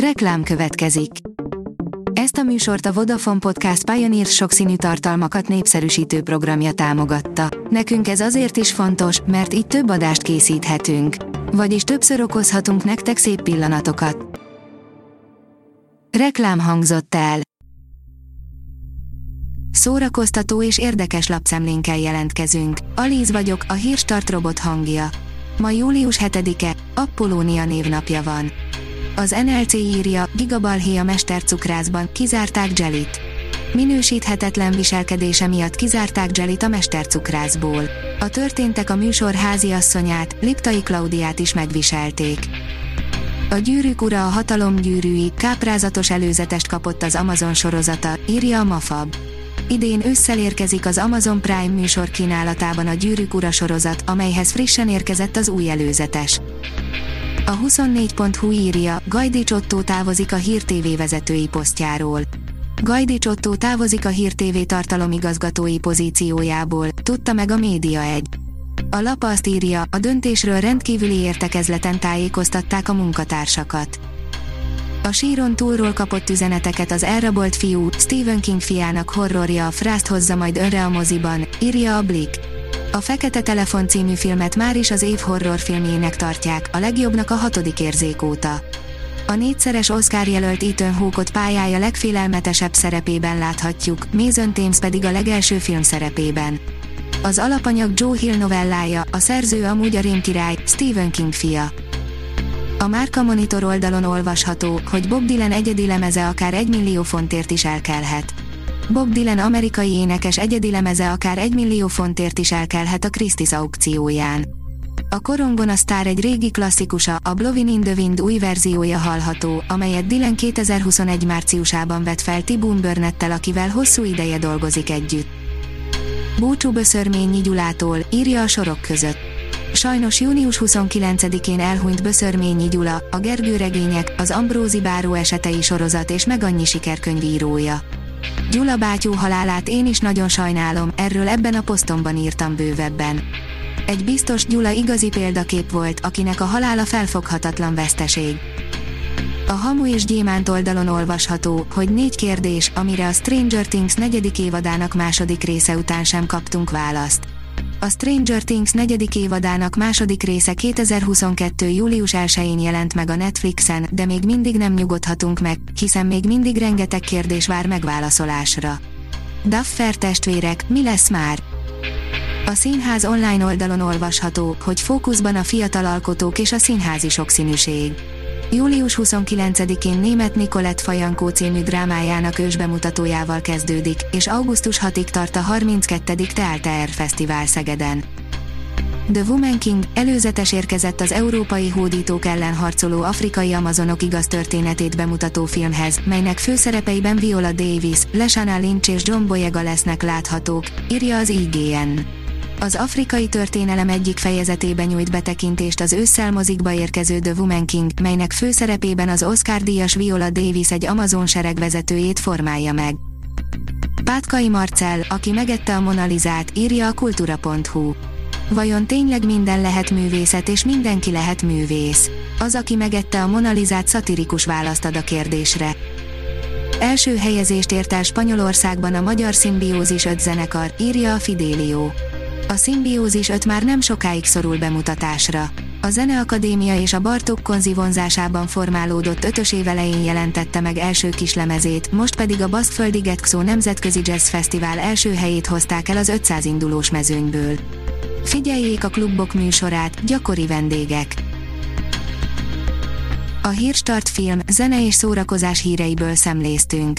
Reklám következik. Ezt a műsort a Vodafone Podcast Pioneer sokszínű tartalmakat népszerűsítő programja támogatta. Nekünk ez azért is fontos, mert így több adást készíthetünk. Vagyis többször okozhatunk nektek szép pillanatokat. Reklám hangzott el. Szórakoztató és érdekes lapszemlénkkel jelentkezünk. Alíz vagyok, a hírstart robot hangja. Ma július 7-e, Apollónia névnapja van. Az NLC írja, gigabalhé a mestercukrászban, kizárták Jellit. Minősíthetetlen viselkedése miatt kizárták Jellit a mestercukrászból. A történtek a műsor háziasszonyát, Liptai Klaudiát is megviselték. A gyűrűk ura a hatalom gyűrűi, káprázatos előzetest kapott az Amazon sorozata, írja a Mafab. Idén ősszel érkezik az Amazon Prime műsor kínálatában a Gyűrűk ura sorozat, amelyhez frissen érkezett az új előzetes. A 24.hu írja, Gajdics Otto távozik a Hír TV vezetői posztjáról. Gajdics Otto távozik a Hír tartalomigazgatói pozíciójából, tudta meg a Média egy. A lap azt írja, a döntésről rendkívüli értekezleten tájékoztatták a munkatársakat. A síron túlról kapott üzeneteket az elrabolt fiú, Stephen King fiának horrorja a frászt hozza majd önre a moziban, írja a Blick. A Fekete Telefon című filmet már is az év horrorfilmjének tartják, a legjobbnak a hatodik érzék óta. A négyszeres Oscar jelölt Ethan Hawke-ot pályája legfélelmetesebb szerepében láthatjuk, Mason Thames pedig a legelső film szerepében. Az alapanyag Joe Hill novellája, a szerző amúgy a rémkirály, Stephen King fia. A Márka Monitor oldalon olvasható, hogy Bob Dylan egyedi lemeze akár egy millió fontért is elkelhet. Bob Dylan amerikai énekes egyedi lemeze akár egy millió fontért is elkelhet a Christie's aukcióján. A korongon a sztár egy régi klasszikusa, a Blowin' in the Wind új verziója hallható, amelyet Dylan 2021 márciusában vett fel Tibun Burnetttel, akivel hosszú ideje dolgozik együtt. Búcsú Böszörményi Gyulától, írja a sorok között. Sajnos június 29-én elhunyt Böszörményi Gyula, a Gergő regények, az Ambrózi Báró esetei sorozat és meg annyi sikerkönyvírója. Gyula bátyú halálát én is nagyon sajnálom, erről ebben a posztomban írtam bővebben. Egy biztos Gyula igazi példakép volt, akinek a halála felfoghatatlan veszteség. A Hamu és Gyémánt oldalon olvasható, hogy négy kérdés, amire a Stranger Things negyedik évadának második része után sem kaptunk választ. A Stranger Things negyedik évadának második része 2022. július 1-én jelent meg a Netflixen, de még mindig nem nyugodhatunk meg, hiszen még mindig rengeteg kérdés vár megválaszolásra. Duffer testvérek, mi lesz már? A színház online oldalon olvasható, hogy fókuszban a fiatal alkotók és a színházi sokszínűség. Július 29-én német Nikolett Fajankó című drámájának ősbemutatójával kezdődik, és augusztus 6-ig tart a 32. Tealter Fesztivál Szegeden. The Woman King előzetes érkezett az európai hódítók ellen harcoló afrikai amazonok igaz történetét bemutató filmhez, melynek főszerepeiben Viola Davis, Leshana Lynch és John Boyega lesznek láthatók, írja az IGN. Az afrikai történelem egyik fejezetében nyújt betekintést az ősszel mozikba érkező The Woman King, melynek főszerepében az Oscar-díjas Viola Davis egy Amazon sereg vezetőjét formálja meg. Pátkai Marcel, aki megette a Monalizát, írja a kultura.hu. Vajon tényleg minden lehet művészet és mindenki lehet művész? Az, aki megette a Monalizát szatirikus választ ad a kérdésre. Első helyezést ért el Spanyolországban a magyar szimbiózis 5 zenekar, írja a Fidelio. A szimbiózis 5 már nem sokáig szorul bemutatásra. A Zeneakadémia és a Bartók konzi vonzásában formálódott ötös év elején jelentette meg első kislemezét, most pedig a Baszkföldi Getxo Nemzetközi Jazz Fesztivál első helyét hozták el az 500 indulós mezőnyből. Figyeljék a klubok műsorát, gyakori vendégek. A Hírstart film, zene és szórakozás híreiből szemléztünk.